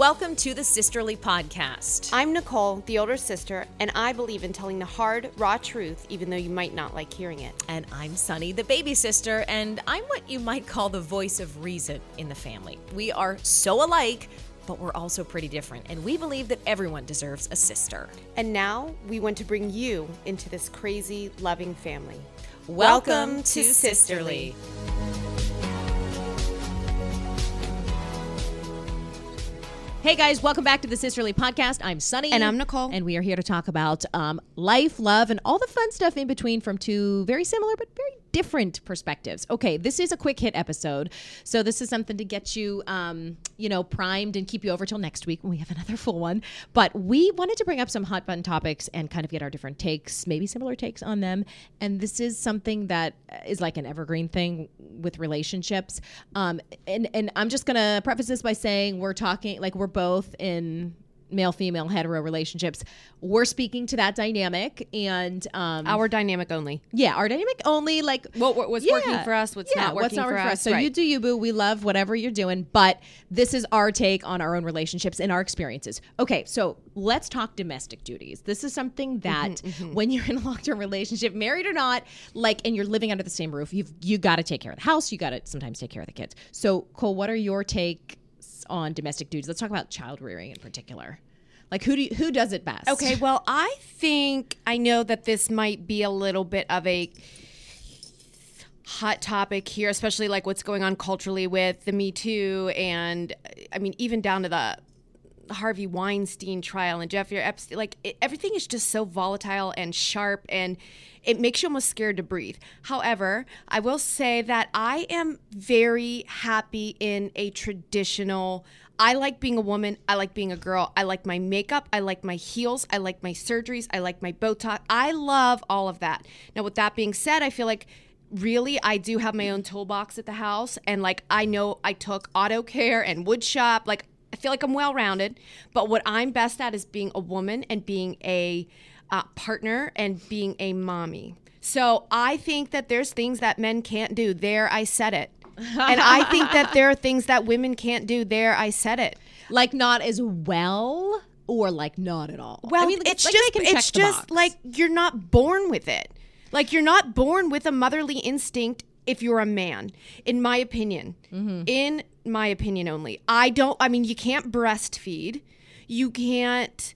Welcome to the Sisterly Podcast. I'm Nicole, the older sister, and I believe in telling the hard, raw truth, even though you might not like hearing it. And I'm Sunny, the baby sister, and I'm what you might call the voice of reason in the family. We are so alike, but we're also pretty different, and we believe that everyone deserves a sister. And now we want to bring you into this crazy, loving family. Welcome, to Sisterly. Hey guys, welcome back to the Sisterly Podcast. I'm Sunny. And I'm Nicole. And we are here to talk about um, life, love, and all the fun stuff in between from two very similar but very different perspectives. Okay, this is a quick hit episode. So this is something to get you, um, you know, primed and keep you over till next week when we have another full one. But we wanted to bring up some hot button topics and kind of get our different takes, maybe similar takes on them. And this is something that is like an evergreen thing with relationships. Um, and, and I'm just to preface this by saying we're talking, like, we're both in male female hetero relationships we're speaking to that dynamic and um Our dynamic only. yeah our dynamic only like What, what what's yeah, working for us, what's yeah, not working what's for, us. So right. you do you, boo. We love whatever you're doing, but this is our take on our own relationships and our experiences. Okay, so let's talk domestic duties. This is something that Mm-hmm, when you're in a long term relationship, married or not, like, and you're living under the same roof, you've you got to take care of the house. You got to sometimes take care of the kids. So Cole, what are your on domestic duties? Let's talk about child rearing in particular. Like who do you, who does it best? Okay, well, I think I know that this might be a little bit of a hot topic here, especially like what's going on culturally with the Me Too, and I mean, even down to the Harvey Weinstein trial and Jeffrey Epstein. Like it, everything is just so volatile and sharp, and it makes you almost scared to breathe. However, I will say that I am very happy in a traditional. I like being a woman. I like being a girl. I like my makeup. I like my heels. I like my surgeries. I like my Botox. I love all of that. Now, with that being said, I feel like really I do have my own toolbox at the house and like I know I took auto care and wood shop like feel like I'm well rounded but what I'm best at is being a woman and being a uh, partner and being a mommy so I think that there's things that men can't do there I said it and I think that there are things that women can't do there I said it like not as well or like not at all. Well, I mean, it's like, just it's just box. like you're not born with it. Like you're not born with a motherly instinct if you're a man, in my opinion. Mm-hmm. In my opinion only. I don't I mean you can't breastfeed. You can't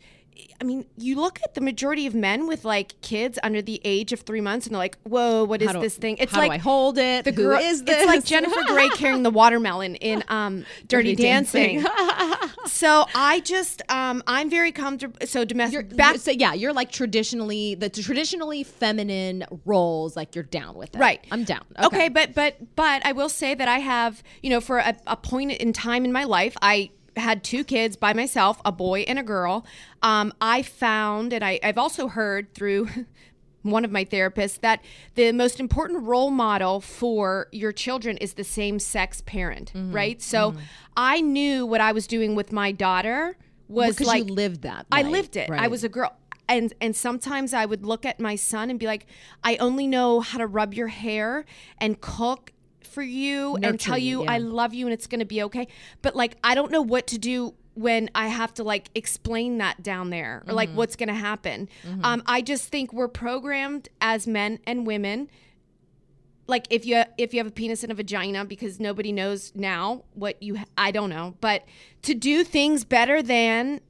I mean, you look at the majority of men with like kids under the age of three months, and they're like, "Whoa, what is do- this thing?" It's how like do I hold it? the Who girl is this? It's like Jennifer Grey carrying the watermelon in um, Dirty, Dirty Dancing. Dancing. so I just um, I'm very comfortable. So domestic back so yeah, you're like traditionally the traditionally feminine roles. Like you're down with it, Right. I'm down. Okay. but but but I will say that I have, you know, for a, a point in time in my life, I had two kids by myself, a boy and a girl. Um, I found, and I, I've also heard through one of my therapists that the most important role model for your children is the same sex parent, Mm-hmm. right? So I knew what I was doing with my daughter was because like you lived that. I lived it. I was a girl. And and sometimes I would look at my son and be like, I only know how to rub your hair and cook for you and tell you, you yeah. I love you and it's gonna be okay. But like I don't know what to do when I have to like explain that down there or like Mm-hmm. what's gonna happen. Um, I just think we're programmed as men and women like if you if you have a penis and a vagina because nobody knows now what you ha- I don't know but to do things better than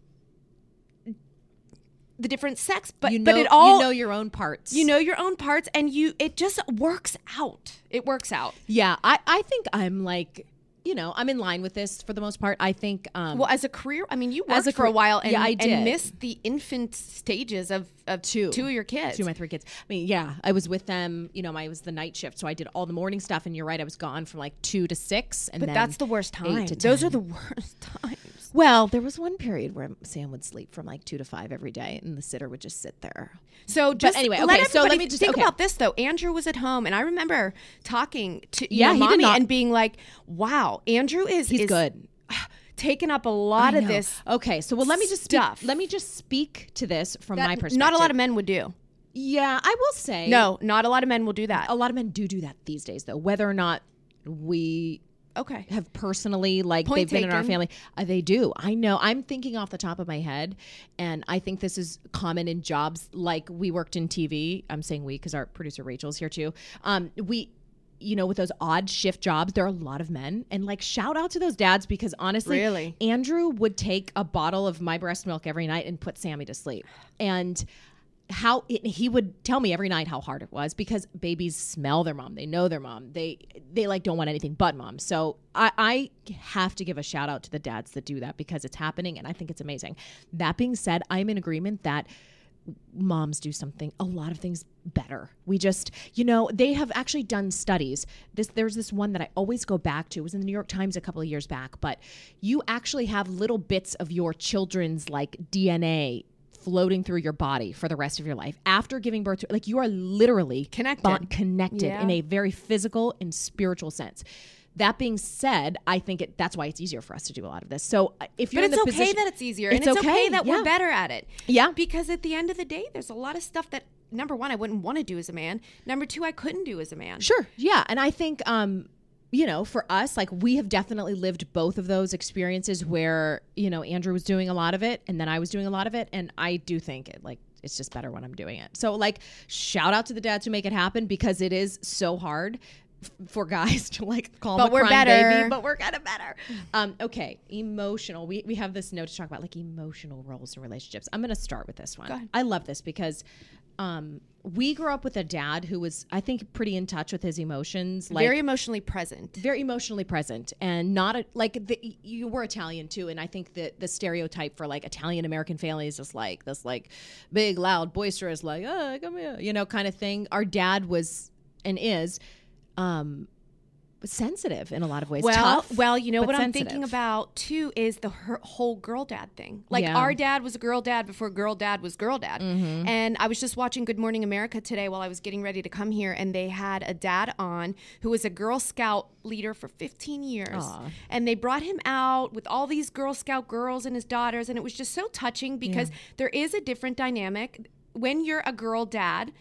the different sex but you know, but it all you know your own parts. you know your own parts and you it just works out it works out Yeah, I I think I'm like you know I'm in line with this for the most part. I think um well as a career i mean you As worked a for a while and, yeah, I did. and missed the infant stages of, of Two. two of your kids Two of my three kids. I mean, yeah, I was with them. You know, I was the night shift, so I did all the morning stuff. And you're right, I was gone from like two to six, and but that's the worst time to those 10. are the worst times Well, there was one period where Sam would sleep from like two to five every day, and the sitter would just sit there. So just anyway, let okay, so let me just- think okay. about this though. Andrew was at home, and I remember talking to Yeah, know, mommy not- and being like, "Wow, Andrew is He's is good. taking up a lot of this Okay, so well, let me just speak, let me just speak to this from that my perspective. not a lot of men would do. Yeah, I will say No, not a lot of men will do that. a lot of men do do that these days, though. Whether or not we Okay. have personally like Point they've been in our family. Uh, they do. I know. I'm thinking off the top of my head, and I think this is common in jobs like we worked in TV. I'm saying we because our producer Rachel's here too. Um, we. You know, with those odd shift jobs, there are a lot of men. And like, shout out to those dads because honestly, Really? Andrew would take a bottle of my breast milk every night and put Sammy to sleep. And how he would tell me every night how hard it was because babies smell their mom. They know their mom. They they like don't want anything but mom. So I, I have to give a shout out to the dads that do that because it's happening and i think it's amazing. That being said i'm in agreement that moms do something a lot of things better. We just you know they have actually done studies. This there's this one that i always go back to. It was in the new york times a couple of years back but you actually have little bits of your children's like dna floating through your body for the rest of your life after giving birth to like you are literally Connected. bond- connected Yeah. in a very physical and spiritual sense that being said i think it that's why it's easier for us to do a lot of this so uh, if you're But it's okay position that it's easier, It's and it's okay, okay, that yeah. we're better at it. Yeah. Because at the end of the day, there's a lot of stuff that number one I wouldn't want to do as a man. Number two, I couldn't do as a man. Sure. Yeah. And I think, um, you know, for us, like we have definitely lived both of those experiences where, you know, Andrew was doing a lot of it and then I was doing a lot of it. And I do think it like, it's just better when I'm doing it. So, like, shout out to the dads who make it happen because it is so hard f- for guys to like call But a we're better. baby, but we're kind of better. Um, okay, emotional. We we have this note to talk about like emotional roles in relationships. I'm gonna start with this one. I love this because um, we grew up with a dad who was, I think, pretty in touch with his emotions. Like, Very emotionally present. very emotionally present and not a, like the, you were Italian too, and I think that the stereotype for like Italian American families is like this like big, loud, boisterous, like oh come here, you know, kind of thing. Our dad was and is um sensitive in a lot of ways. Well, Tough, well, you know what I'm thinking about too is the her, whole girl dad thing. Like Yeah. our dad was a girl dad before girl dad was girl dad. Mm-hmm. And I was just watching Good Morning America today while I was getting ready to come here, and they had a dad on who was a Girl Scout leader for 15 years, Aw. and they brought him out with all these Girl Scout girls and his daughters, and it was just so touching because there is a different dynamic when you're a girl dad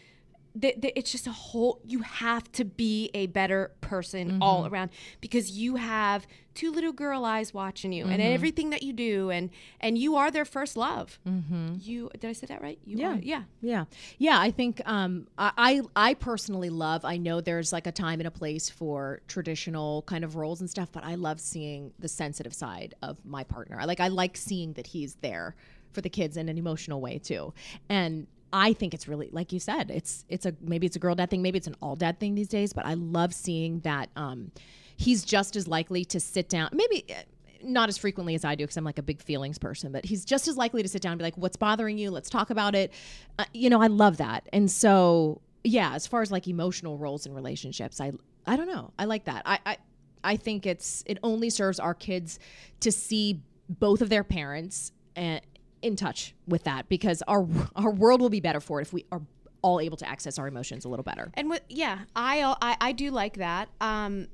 th- th- it's just a whole you have to be a better person all around because you have two little girl eyes watching you and everything that you do and and you are their first love mm-hmm. you did i say that right you Yeah. are, yeah Yeah. Yeah. I think um, I, I I personally love, I know there's like a time and a place for traditional kind of roles and stuff, but I love seeing the sensitive side of my partner. I like, I like seeing that he's there for the kids in an emotional way too. And I think it's really, like you said, it's, it's a, maybe it's a girl dad thing, maybe it's an all dad thing these days, but I love seeing that um, he's just as likely to sit down, maybe uh, not as frequently as I do because I'm like a big feelings person, but he's just as likely to sit down and be like, "What's bothering you? Let's talk about it." Uh, you know, I love that, and so yeah. As far as like emotional roles in relationships, I I don't know. I like that. I I, I think it's it only serves our kids to see both of their parents and in touch with that because our our world will be better for it if we are all able to access our emotions a little better. and what yeah I, I i do like that um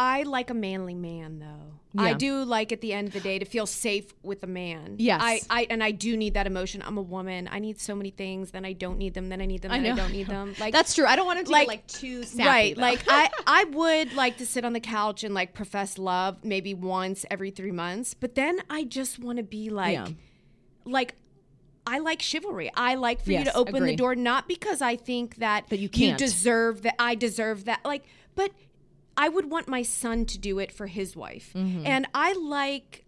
I like a manly man though. I do like at the end of the day to feel safe with a man. Yes. I, I and I do need that emotion. I'm a woman. I need so many things. Then I don't need them. Then I need them. I Then I, know. don't need them. Like That's true. I don't want to like- get like too sappy, right though. like i i would like to sit on the couch and like profess love maybe once every three months but then i just want to be like Yeah. like I like chivalry. I like for you to open agree. the door, not because I think that, That you can't. deserve that. I deserve that. Like, but I would want my son to do it for his wife, Mm-hmm. and I like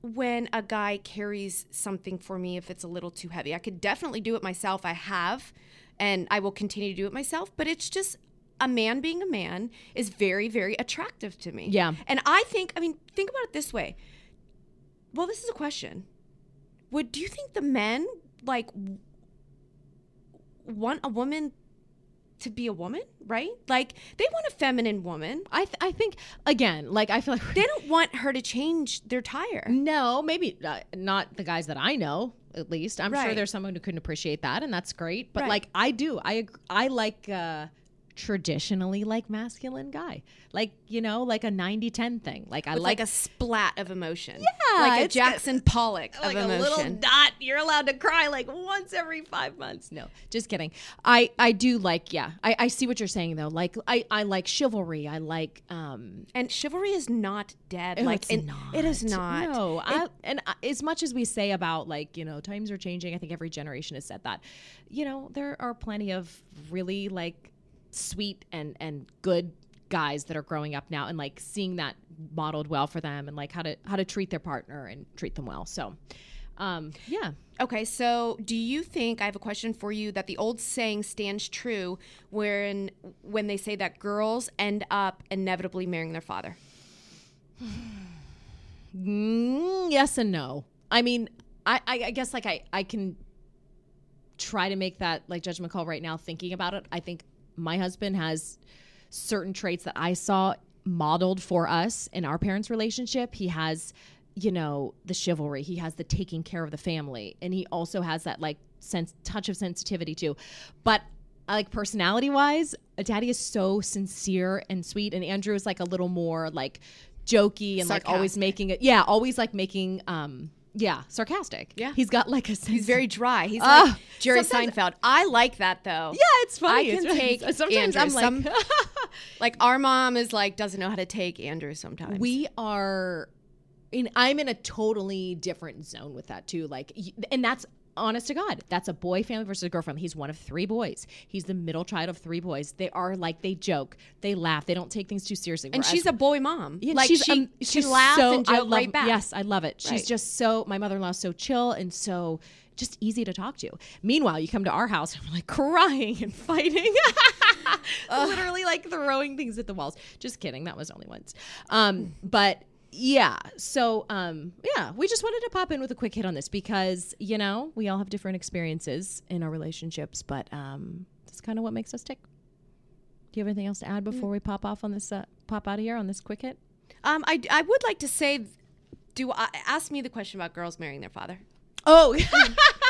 when a guy carries something for me if it's a little too heavy. I could definitely do it myself. I have, and I will continue to do it myself. But it's just a man being a man is very, very attractive to me. Yeah. And I think, I mean, think about it this way. Well, this is a question. Would do you think the men like w- want a woman to be a woman, right? Like they want a feminine woman. I th- I think again, like I feel like They don't want her to change their tire. No, maybe uh, not the guys that I know. At least I'm sure there's someone who couldn't appreciate that, and that's great. But Right. like I do, I I like uh, traditionally like masculine guy. Like, you know, like a 90-10 thing. Like I like, like a splat of emotion. Yeah, Like a Jackson Pollock of like a emotion. little dot. You're allowed to cry like once every five months. No, just kidding. I I do like yeah. I, I see what you're saying though. Like I I like chivalry. I like um. and chivalry is not dead. oh, like it's not. it is not. No, It- I, and I, as much as we say about like you know times are changing, I think every generation has said that. You know there are plenty of really like sweet and and good guys that are growing up now and like seeing that modeled well for them and like how to how to treat their partner and treat them well. So, um, yeah. Okay, so do you think I have a question for you that the old saying stands true when when they say that girls end up inevitably marrying their father? Mm, yes and no. I mean, I, I, I guess like I, I can try to make that like judgment call right now thinking about it. I think my husband has certain traits that I saw modeled for us in our parents' relationship. He has, you know, the chivalry. He has the taking care of the family, and he also has that like sense touch of sensitivity too. But like personality wise, Daddy is so sincere and sweet, and Andrew is like a little more like jokey and like always making it. Yeah, always like making um yeah sarcastic. Yeah. he's got like a sense. He's very dry. He's Ah, like Jerry Seinfeld. I like that though. yeah, it's funny. I can It's- take Sometimes Andrew. I'm like. Like our mom is like doesn't know how to take Andrew sometimes. we are in i'm in a totally different zone with that too like and that's honest to god that's a boy family versus a girl family he's one of three boys he's the middle child of three boys they are like they joke they laugh they don't take things too seriously and whereas- she's a boy mom. yeah, like she's, she, um, she laughs so, and joke I love, right back. Yes, I love it. She's Right. just so my mother-in-law's so chill and so just easy to talk to. Meanwhile, you come to our house and we're like crying and fighting, literally like throwing things at the walls. Just kidding. That was only once. Um, but yeah, so um, yeah, we just wanted to pop in with a quick hit on this because you know we all have different experiences in our relationships, but um, that's kind of what makes us tick. Do you have anything else to add before we pop off on this uh, pop out of here on this quick hit? Um, I, I would like to say, do I, ask me the question about girls marrying their father? Oh,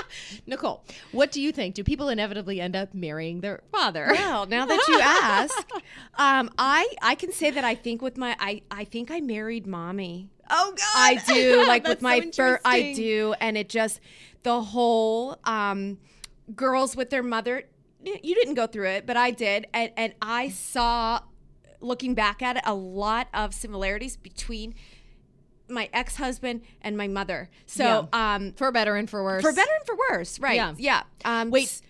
Nicole, what do you think? Do people inevitably end up marrying their father? Well, now that you ask, um, I I can say that I think with my I I think I married mommy. Oh God, I do like with my so fur. I do, and it just the whole um, girls with their mother. You didn't go through it, but I did, and and I saw, looking back at it, a lot of similarities between my ex husband and my mother. So, um, for better and for worse. for better and for worse, right? Yeah. Yeah. Um, Wait,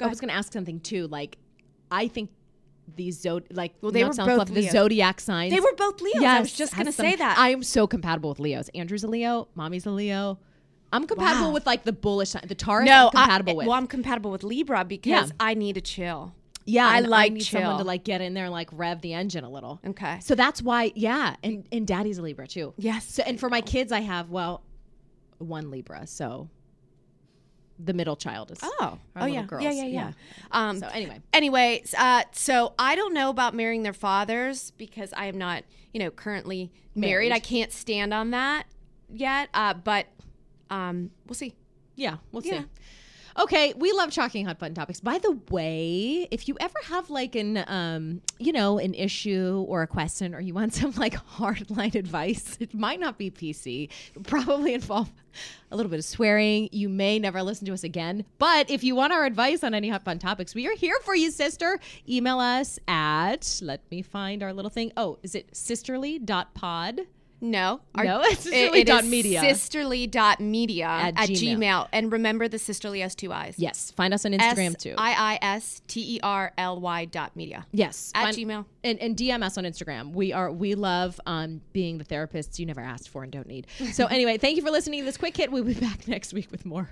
I was going to ask something too. Like, I think these zod like well they were both the zodiac signs. they were both Leos. I was just gonna some- say that. I am so compatible with Leos. Andrew's a Leo. Mommy's a Leo. I'm compatible Wow. with like the bullish sign. The Taurus. no, I'm compatible I, with. Well, I'm compatible with Libra because Yeah. I need to chill. Yeah, I like need someone to like get in there and like rev the engine a little. Okay. So that's why, yeah, and and Daddy's a Libra too. Yes. So and for my kids, I have well, one Libra. So the middle child is Oh, oh yeah. girls. yeah, yeah, yeah, Um, So anyway, anyway, uh, so I don't know about marrying their fathers because I am not, you know, currently married. Married. I can't stand on that yet. Uh, but um, we'll see. yeah, we'll see. Okay, we love talking hot button topics. By the way, if you ever have like an um, you know, an issue or a question or you want some like hard line advice, it might not be PC. Probably involve a little bit of swearing. You may never listen to us again. But if you want our advice on any hot button topics, we are here for you, sister. Email us at let me find our little thing. Oh, is it sisterly.pod? No, our- No, it's it- sisterly it dot is media. Sisterly.media At at, Gmail. Gmail. And remember, the sisterly has two eyes. Yes. Find us on Instagram too. I I S T E R L Y dot media. Yes, At Find- Gmail. and, and DM us on Instagram. We are we love um, being the therapists you never asked for and don't need. So anyway, thank you for listening to this quick hit. We'll be back next week with more.